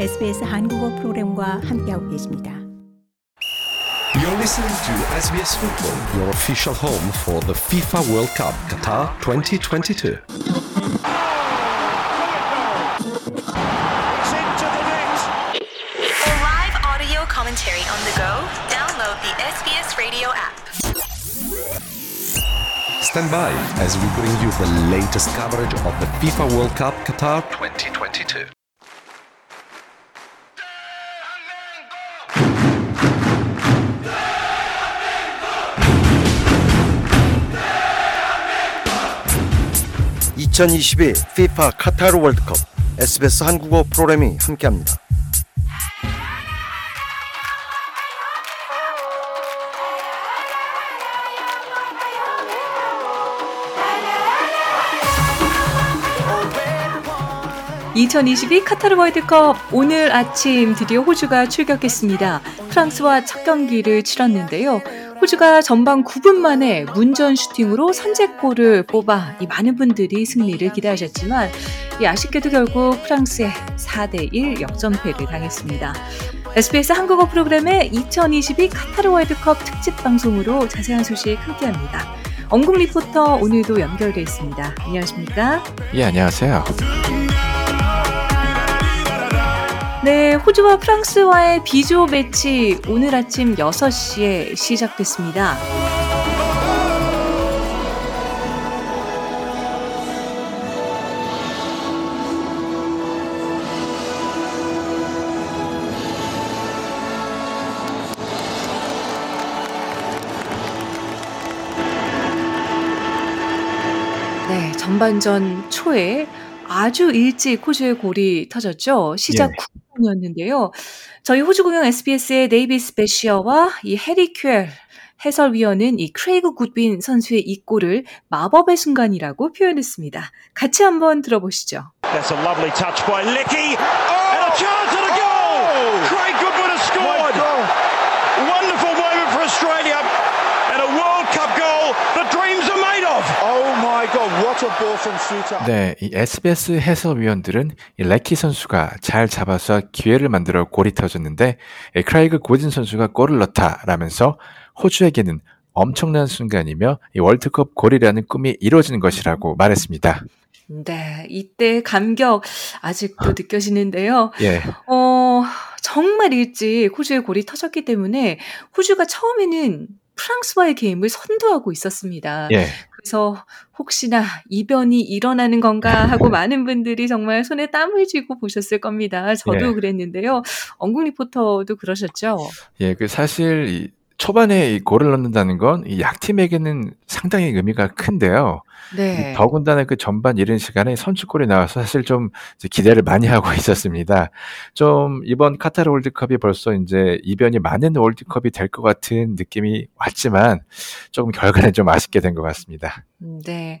SBS 한국어 프로그램과 함께하고 계십니다. You're listening to SBS Football, your official home for the FIFA World Cup Qatar 2022. For live audio commentary on the go, download the SBS radio app. Stand by as we bring you the latest coverage of the FIFA World Cup Qatar 2022. (2022) FIFA 카타르 월드컵 SBS 한국어 프로그램이 함께합니다. (2022) 카타르 월드컵 오늘 아침 드디어 호주가 출격했습니다. 프랑스와 첫 경기를 치렀는데요. 호주가 전반 9분 만에 문전 슈팅으로 선제골을 뽑아 이 많은 분들이 승리를 기대하셨지만 이 아쉽게도 결국 프랑스에 4대1 역전패를 당했습니다. SBS 한국어 프로그램의 2022 카타르 월드컵 특집 방송으로 자세한 소식 함께합니다. 엄국 리포터 오늘도 연결돼 있습니다. 안녕하십니까? 예, 안녕하세요. 네, 호주와 프랑스와의 비조 매치 오늘 아침 6시에 시작됐습니다. 네, 전반전 초에 아주 일찍 호주의 골이 터졌죠. 시작 예. 9분이었는데요. 저희 호주 공영 SBS의 데이비드 바시어와 이 해리 큐얼 해설위원은 이 크레이그 굿윈 선수의 이 골을 마법의 순간이라고 표현했습니다. 같이 한번 들어보시죠. That's a and a goal! Craig Goodwin has scored! Wonderful moment for Australia. And a World Cup goal the dreams are made of. Oh my god, what a ball from shooter. 네, 이 SBS 해설위원들은 이 레키 선수가 잘 잡아서 기회를 만들어 골이 터졌는데 이 크라이그 고진 선수가 골을 넣다라면서 호주에게는 엄청난 순간이며 이 월드컵 골이라는 꿈이 이루어지는 것이라고 말했습니다. 네, 이때 감격 아직도 느껴지는데요. 예, 어, 정말 일찍 호주의 골이 터졌기 때문에 호주가 처음에는 프랑스와의 게임을 선두하고 있었습니다. 예, 그래서 혹시나 이변이 일어나는 건가 하고 많은 분들이 정말 손에 땀을 쥐고 보셨을 겁니다. 저도 예. 그랬는데요. 엉궁 리포터도 그러셨죠? 예, 그 사실 이 초반에 이 골을 넣는다는 건 이 약팀에게는 상당히 의미가 큰데요. 네. 더군다나 그 전반 이른 시간에 선취골이 나와서 사실 좀 기대를 많이 하고 있었습니다. 좀 이번 카타르 월드컵이 벌써 이제 이변이 많은 월드컵이 될 것 같은 느낌이 왔지만 조금 결과는 좀 아쉽게 된 것 같습니다. 음, 네.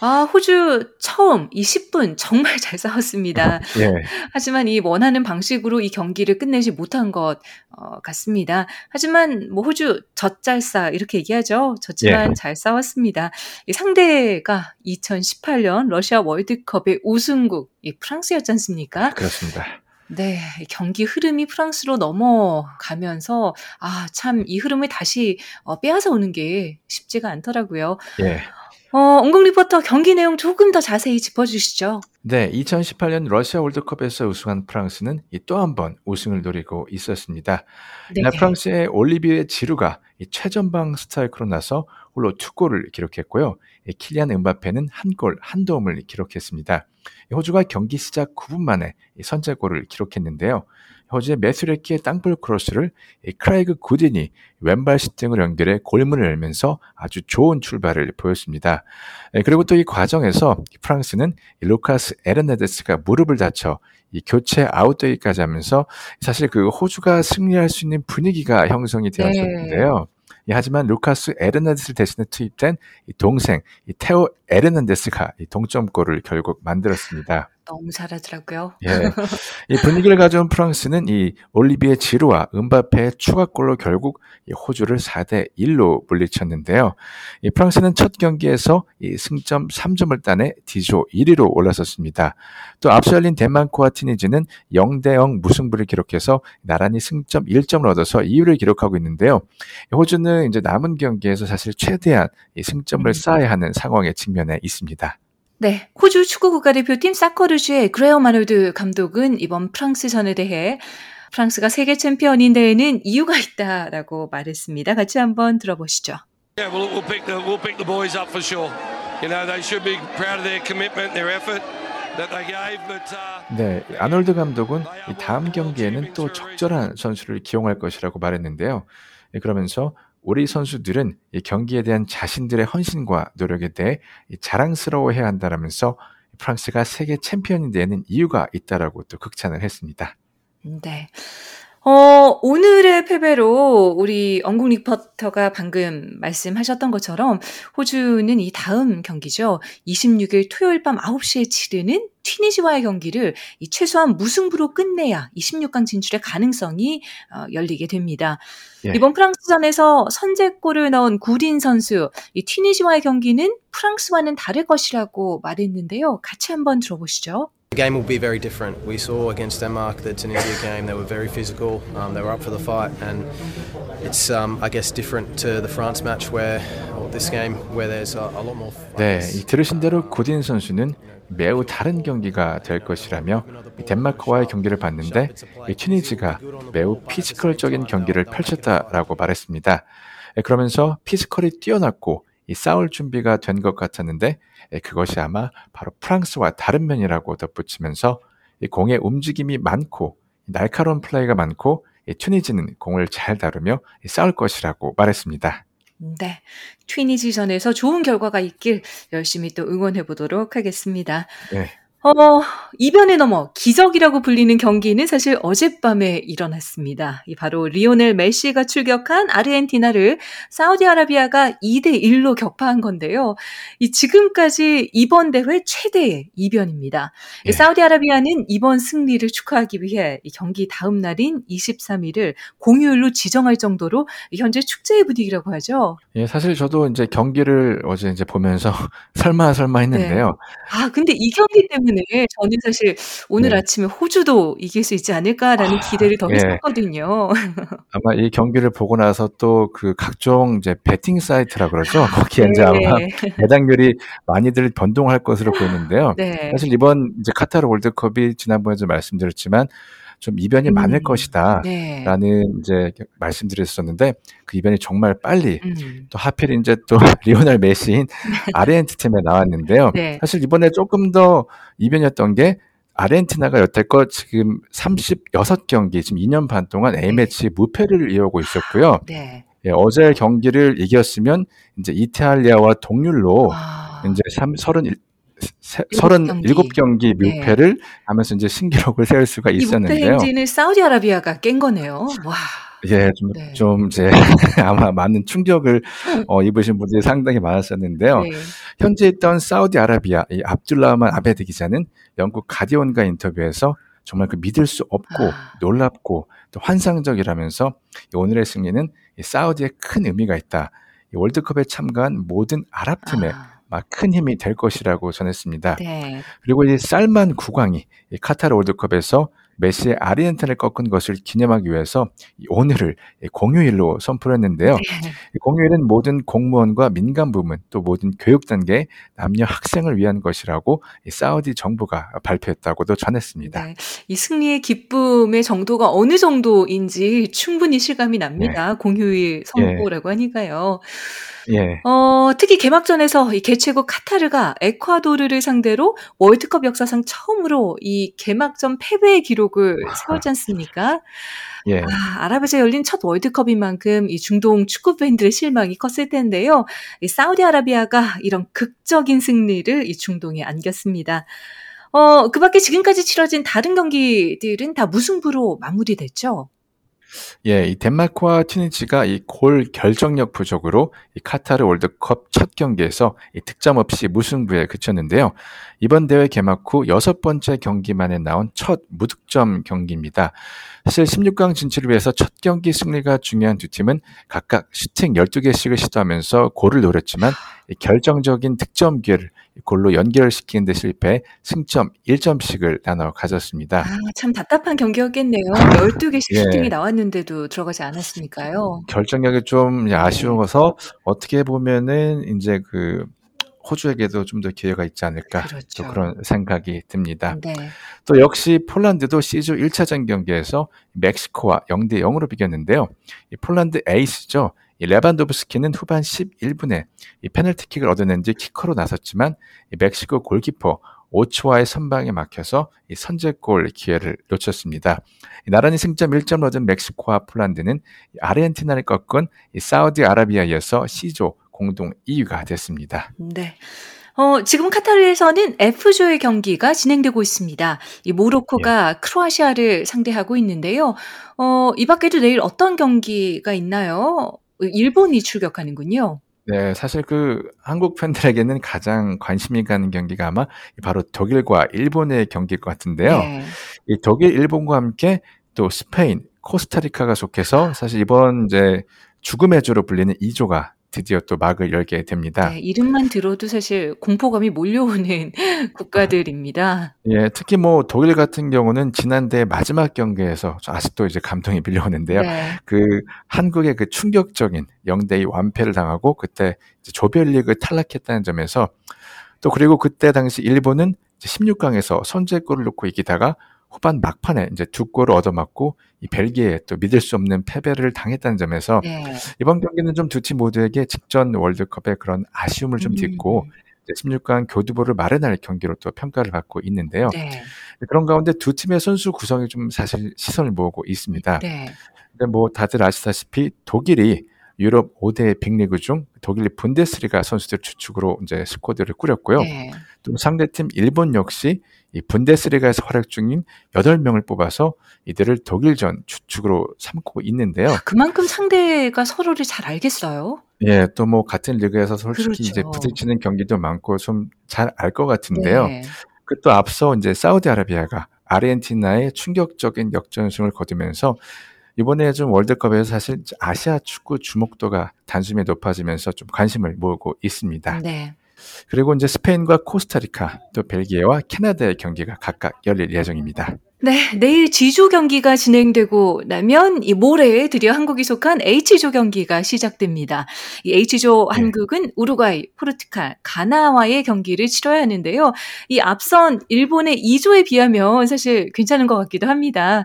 아, 호주 처음 20분 정말 잘 싸웠습니다. 예, 하지만 이 원하는 방식으로 이 경기를 끝내지 못한 것 어, 같습니다. 하지만 뭐 호주 젖잘싸 이렇게 얘기하죠. 졌지만 예. 잘 싸웠습니다. 이 상대 가 2018년 러시아 월드컵의 우승국 이 프랑스였지 않습니까? 그렇습니다. 네, 이 경기 흐름이 프랑스로 넘어가면서 아, 참 이 흐름을 다시 어, 빼앗아 오는 게 쉽지가 않더라고요. 예. 어, 옹공 리포터 경기 내용 조금 더 자세히 짚어주시죠. 네, 2018년 러시아 월드컵에서 우승한 프랑스는 또 한 번 우승을 노리고 있었습니다. 네. 프랑스의 올리비에 지루가 이 최전방 스트라이크로 나서 홀로 두 골을 기록했고요. 이 킬리안 음바페는 한 골, 한 도움을 기록했습니다. 이 호주가 경기 시작 9분 만에 이 선제골을 기록했는데요. 호주의 매슈 레키의 땅볼 크로스를 이 크레이그 굿윈이 왼발 슈팅을 연결해 골문을 열면서 아주 좋은 출발을 보였습니다. 예, 그리고 또 이 과정에서 이 프랑스는 이 루카스 에르난데스가 무릎을 다쳐 이 교체 아웃되기까지 하면서 사실 그 호주가 승리할 수 있는 분위기가 형성이 되었었는데요. 예, 하지만 루카스 에르난데스 대신에 투입된 이 동생 이 테오 에르난데스가 이 동점골을 결국 만들었습니다. 너무 잘하더라고요. 예. 이 분위기를 가져온 프랑스는 이 올리비에 지루와 은바페의 추가골로 결국 이 호주를 4대 1로 물리쳤는데요. 이 프랑스는 첫 경기에서 이 승점 3점을 따내 D조 1위로 올라섰습니다. 또 앞서 열린 덴마크와 티니지는 0대 0 무승부를 기록해서 나란히 승점 1점을 얻어서 2위를 기록하고 있는데요. 호주는 이제 남은 경기에서 사실 최대한 이 승점을 음. 쌓아야 하는 상황에 직면해 있습니다. 네, 호주 축구 국가대표팀 사커르주의 그레어 마노드 감독은 이번 프랑스전에 대해 프랑스가 세계 챔피언인 데에는 이유가 있다라고 말했습니다. 같이 한번 들어보시죠. Yeah, we'll, we'll pick the we'll pick the boys up for sure. You know they should be proud of their commitment, their effort. 네, 아놀드 감독은 다음 경기에는 또 적절한 선수를 기용할 것이라고 말했는데요. 그러면서 우리 선수들은 이 경기에 대한 자신들의 헌신과 노력에 대해 자랑스러워해야 한다라면서 프랑스가 세계 챔피언이 되는 이유가 있다라고 또 극찬을 했습니다. 네. 어, 오늘의 패배로 우리 영국 리포터가 방금 말씀하셨던 것처럼 호주는 이 다음 경기죠. 26일 토요일 밤 9시에 치르는 튀니지와의 경기를 이 최소한 무승부로 끝내야 26강 진출의 가능성이 어, 열리게 됩니다. 예. 이번 프랑스전에서 선제골을 넣은 구린 선수, 이 튀니지와의 경기는 프랑스와는 다를 것이라고 말했는데요. 같이 한번 들어보시죠. The game will be very different. We saw against Denmark the Tunisia game; they were very physical. Um, they were up for the fight, and it's, um, I guess, different to the France match where, or this game, where there's a, a lot more. 네, 들으신 대로 고딘 선수는 매우 다른 경기가 될 것이라며 덴마크와의 경기를 봤는데 튀니지가 매우 피지컬적인 경기를 펼쳤다라고 말했습니다. 그러면서 피지컬이 뛰어났고 이 싸울 준비가 된 것 같았는데 예, 그것이 아마 바로 프랑스와 다른 면이라고 덧붙이면서 공의 움직임이 많고 날카로운 플레이가 많고 튀니지는 공을 잘 다루며 싸울 것이라고 말했습니다. 네. 튜니지전에서 좋은 결과가 있길 열심히 또 응원해 보도록 하겠습니다. 네. 어, 이변에 넘어 기적이라고 불리는 경기는 사실 어젯밤에 일어났습니다. 이 바로 리오넬 메시가 출격한 아르헨티나를 사우디아라비아가 2대 1로 격파한 건데요. 이 지금까지 이번 대회 최대의 이변입니다. 예. 사우디아라비아는 이번 승리를 축하하기 위해 이 경기 다음 날인 23일을 공휴일로 지정할 정도로 현재 축제의 분위기라고 하죠. 예, 사실 저도 이제 경기를 어제 이제 보면서 설마 설마 했는데요. 네. 아, 근데 이 경기 때문에 때문에 저는 사실 오늘 네. 아침에 호주도 이길 수 있지 않을까라는 아, 기대를 더 예. 했었거든요. 아마 이 경기를 보고 나서 또 그 각종 이제 베팅 사이트라 그러죠. 아, 거기에 네. 이제 아마 배당률이 많이들 변동할 것으로 보이는데요. 네. 사실 이번 이제 카타르 월드컵이 지난번에도 말씀드렸지만 좀 이변이 음. 많을 것이다라는 네. 이제 말씀드렸었는데 그 이변이 정말 빨리 음. 또 하필 이제 또 리오넬 메시인 아르헨티 팀에 나왔는데요. 네. 사실 이번에 조금 더 이변이었던 게 아르헨티나가 여태껏 지금 36경기 지금 2년 반 동안 A매치 네. 무패를 이어오고 있었고요. 네. 예, 어제 경기를 이겼으면 이제 이탈리아와 동률로 와. 이제 3, 31, 37경기 뮤패를 네. 하면서 이제 신기록을 세울 수가 있었는데요. 이 행진을 사우디아라비아가 깬 거네요. 와. 예, 좀, 네. 좀 이제 아마 많은 충격을 어, 입으신 분들이 상당히 많았었는데요. 네. 현재 있던 사우디아라비아 이 압둘라만 아베드 기자는 영국 가디언과 인터뷰에서 정말 그 믿을 수 없고 아. 놀랍고 또 환상적이라면서 오늘의 승리는 사우디에 큰 의미가 있다. 월드컵에 참가한 모든 아랍 팀에 아. 큰 힘이 될 것이라고 전했습니다. 네. 그리고 이 쌀만 국왕이 카타르 월드컵에서 메시의 아르헨티나를 꺾은 것을 기념하기 위해서 오늘을 공휴일로 선포했는데요. 네. 공휴일은 모든 공무원과 민간 부문 또 모든 교육 단계 남녀 학생을 위한 것이라고 사우디 정부가 발표했다고도 전했습니다. 네. 이 승리의 기쁨의 정도가 어느 정도인지 충분히 실감이 납니다. 네. 공휴일 선포라고 예. 하니까요. 예. 어, 특히 개막전에서 이 개최국 카타르가 에콰도르를 상대로 월드컵 역사상 처음으로 이 개막전 패배의 기록을 세웠지 않습니까? 예. 아, 아랍에서 열린 첫 월드컵인 만큼 이 중동 축구 팬들의 실망이 컸을 텐데요. 이 사우디아라비아가 이런 극적인 승리를 이 중동에 안겼습니다. 어, 그 밖에 지금까지 치러진 다른 경기들은 다 무승부로 마무리됐죠? 예, 이 덴마크와 튀니지가 이 골 결정력 부족으로 이 카타르 월드컵 첫 경기에서 이 득점 없이 무승부에 그쳤는데요. 이번 대회 개막 후 여섯 번째 경기 만에 나온 첫 무득점 경기입니다. 사실 16강 진출을 위해서 첫 경기 승리가 중요한 두 팀은 각각 슈팅 12개씩을 시도하면서 골을 노렸지만 결정적인 득점 기회를 골로 연결시키는 데 실패해 승점 1점씩을 나눠 가졌습니다. 아, 참 답답한 경기였겠네요. 12개씩 예. 슈팅이 나왔는데도 들어가지 않았으니까요. 결정력이 좀 아쉬워서 어떻게 보면은 이제 그 호주에게도 좀 더 기회가 있지 않을까 그렇죠. 또 그런 생각이 듭니다. 네. 또 역시 폴란드도 C조 1차전 경기에서 멕시코와 0대 0으로 비겼는데요. 이 폴란드 에이스죠. 이 레반도브스키는 후반 11분에 이 페널티킥을 얻어낸 뒤 키커로 나섰지만 이 멕시코 골키퍼 오초아의 선방에 막혀서 이 선제골 기회를 놓쳤습니다. 이 나란히 승점 1점 얻은 멕시코와 폴란드는 이 아르헨티나를 꺾은 이 사우디아라비아에 이어서 C조 공동 2위가 됐습니다. 네. 어, 지금 카타르에서는 F조의 경기가 진행되고 있습니다. 이 모로코가 크로아시아를 상대하고 있는데요. 어, 이 밖에도 내일 어떤 경기가 있나요? 일본이 출격하는군요. 네, 사실 그 한국 팬들에게는 가장 관심이 가는 경기가 아마 바로 독일과 일본의 경기일 것 같은데요. 네. 이 독일, 일본과 함께 또 스페인, 코스타리카가 속해서 사실 이번 이제 죽음의 조로 불리는 2조가 드디어 또 막을 열게 됩니다. 네, 이름만 들어도 사실 공포감이 몰려오는 국가들입니다. 예, 특히 뭐 독일 같은 경우는 지난대 마지막 경기에서 저 아직도 이제 감동이 밀려오는데요. 네. 그 한국의 그 충격적인 0대2 완패를 당하고 그때 조별리그 탈락했다는 점에서 또 그리고 그때 당시 일본은 16강에서 선제골을 놓고 이기다가 후반 막판에 이제 두 골을 얻어맞고 이 벨기에에 또 믿을 수 없는 패배를 당했다는 점에서 네. 이번 경기는 좀 두 팀 모두에게 직전 월드컵의 그런 아쉬움을 좀 음. 딛고 이제 16강 교두보를 마련할 경기로 또 평가를 받고 있는데요. 네. 그런 가운데 두 팀의 선수 구성이 좀 사실 시선을 모으고 있습니다. 네. 근데 뭐 다들 아시다시피 독일이 유럽 5대 빅리그 중 독일 분데스리가 선수들 주축으로 이제 스쿼드를 꾸렸고요. 네. 또 상대팀 일본 역시 이 분데스리가에서 활약 중인 8명을 뽑아서 이들을 독일전 주축으로 삼고 있는데요. 그만큼 상대가 서로를 잘 알겠어요. 예, 또 뭐 같은 리그에서 솔직히 이제 그렇죠. 부딪히는 경기도 많고 좀 잘 알 것 같은데요. 네. 그또 앞서 이제 사우디아라비아가 아르헨티나의 충격적인 역전승을 거두면서 이번에 좀 월드컵에서 사실 아시아 축구 주목도가 단숨에 높아지면서 좀 관심을 모으고 있습니다. 네. 그리고 이제 스페인과 코스타리카, 또 벨기에와 캐나다의 경기가 각각 열릴 예정입니다. 네, 내일 G조 경기가 진행되고 나면 이 모레 드디어 한국이 속한 H조 경기가 시작됩니다. 이 H조 네. 한국은 우루과이, 포르투갈, 가나와의 경기를 치러야 하는데요. 이 앞선 일본의 2조에 비하면 사실 괜찮은 것 같기도 합니다.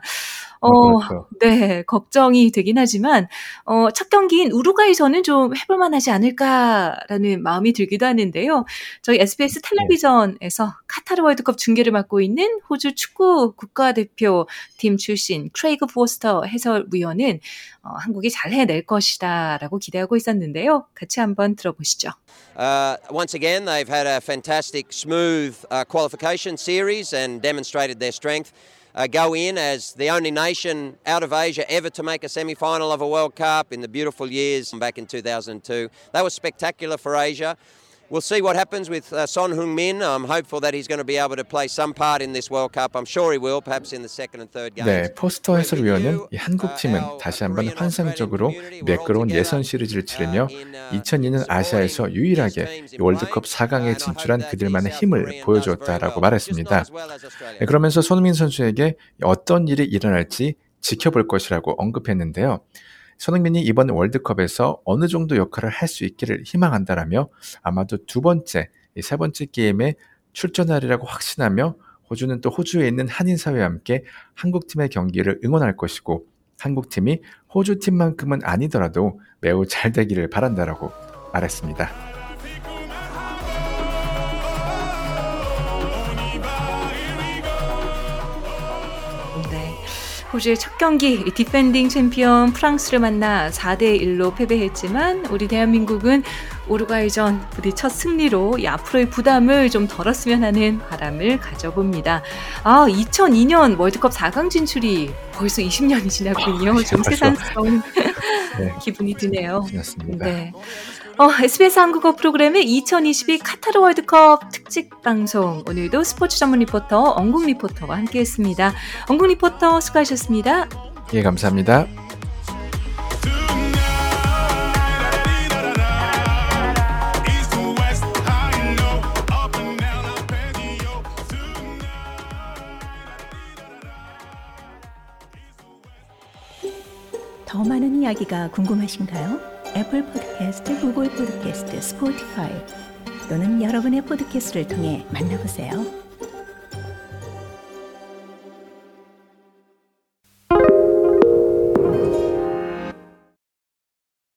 어, 그렇죠. 네, 걱정이 되긴 하지만, 어, 첫 경기인 우루과이전은 좀 해볼만 하지 않을까라는 마음이 들기도 하는데요. 저희 SBS 텔레비전에서 카타르 월드컵 중계를 맡고 있는 호주 축구 국가대표 팀 출신 크레이그 포스터 해설위원은 어, 한국이 잘 해낼 것이다 라고 기대하고 있었는데요. 같이 한번 들어보시죠. Uh, once again, they've had a fantastic, smooth uh, qualification series and demonstrated their strength. Uh, go in as the only nation out of Asia ever to make a semi final of a World Cup in the beautiful years back in 2002. That was spectacular for Asia. We'll see what happens with uh, Son Heung-min. I'm hopeful that he's going to be able to play some part in this World Cup. I'm sure he will, perhaps in the second and third games. 네, 포스터 해설위원은 이 한국 팀은 다시 한번 환상적으로 매끄러운 예선 시리즈를 치르며 2002년 아시아에서 유일하게 이 월드컵 4강에 진출한 그들만의 힘을 보여주었다라고 말했습니다. 네, 그러면서 손흥민 선수에게 어떤 일이 일어날지 지켜볼 것이라고 언급했는데요. 손흥민이 이번 월드컵에서 어느 정도 역할을 할 수 있기를 희망한다라며 아마도 두 번째, 이세 번째 게임에 출전하리라고 확신하며 호주는 또 호주에 있는 한인 사회와 함께 한국팀의 경기를 응원할 것이고 한국팀이 호주 팀만큼은 아니더라도 매우 잘 되기를 바란다라고 말했습니다. 호주의 첫 경기 이 디펜딩 챔피언 프랑스를 만나 4대 1로 패배했지만 우리 대한민국은 우루과이전 부디 첫 승리로 이 앞으로의 부담을 좀 덜었으면 하는 바람을 가져봅니다. 아, 2002년 월드컵 4강 진출이 벌써 20년이 지났군요. 좀 새삼스러운 네. 기분이 드네요. 맞습니다. 네. 어, SBS 한국어 프로그램의 2022 카타르 월드컵 특집 방송. 오늘도 스포츠 전문 리포터 엉국 리포터와 함께 했습니다. 엉국 리포터 수고하셨습니다. 예, 감사합니다. 더 많은 이야기가 궁금하신가요? 애플 포드캐스트, 구글 포드캐스트, 스포티파이 또는 여러분의 포드캐스트를 통해 만나보세요.